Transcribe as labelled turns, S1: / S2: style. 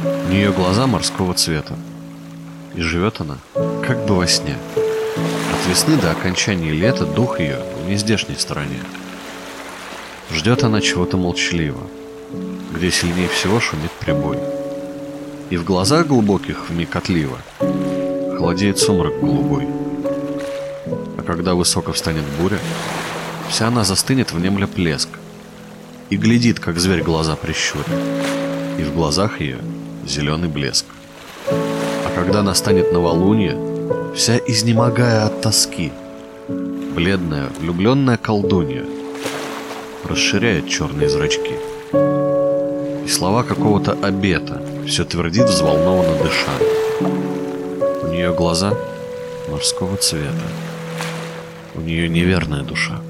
S1: У нее глаза морского цвета. И живет она, как бы во сне. От весны до окончания лета дух ее в нездешней стороне. Ждет она чего-то молчаливо, где сильнее всего шумит прибой. И в глазах глубоких вмиг отливо холодеет сумрак голубой. А когда высоко встанет буря, вся она застынет в немля плеск и глядит, как зверь глаза прищурит, и в глазах ее зеленый блеск. А когда настанет новолунье, вся изнемогая от тоски, бледная, влюбленная колдунья расширяет черные зрачки. И слова какого-то обета все твердит взволнованно дыша. У нее глаза морского цвета. У нее неверная душа.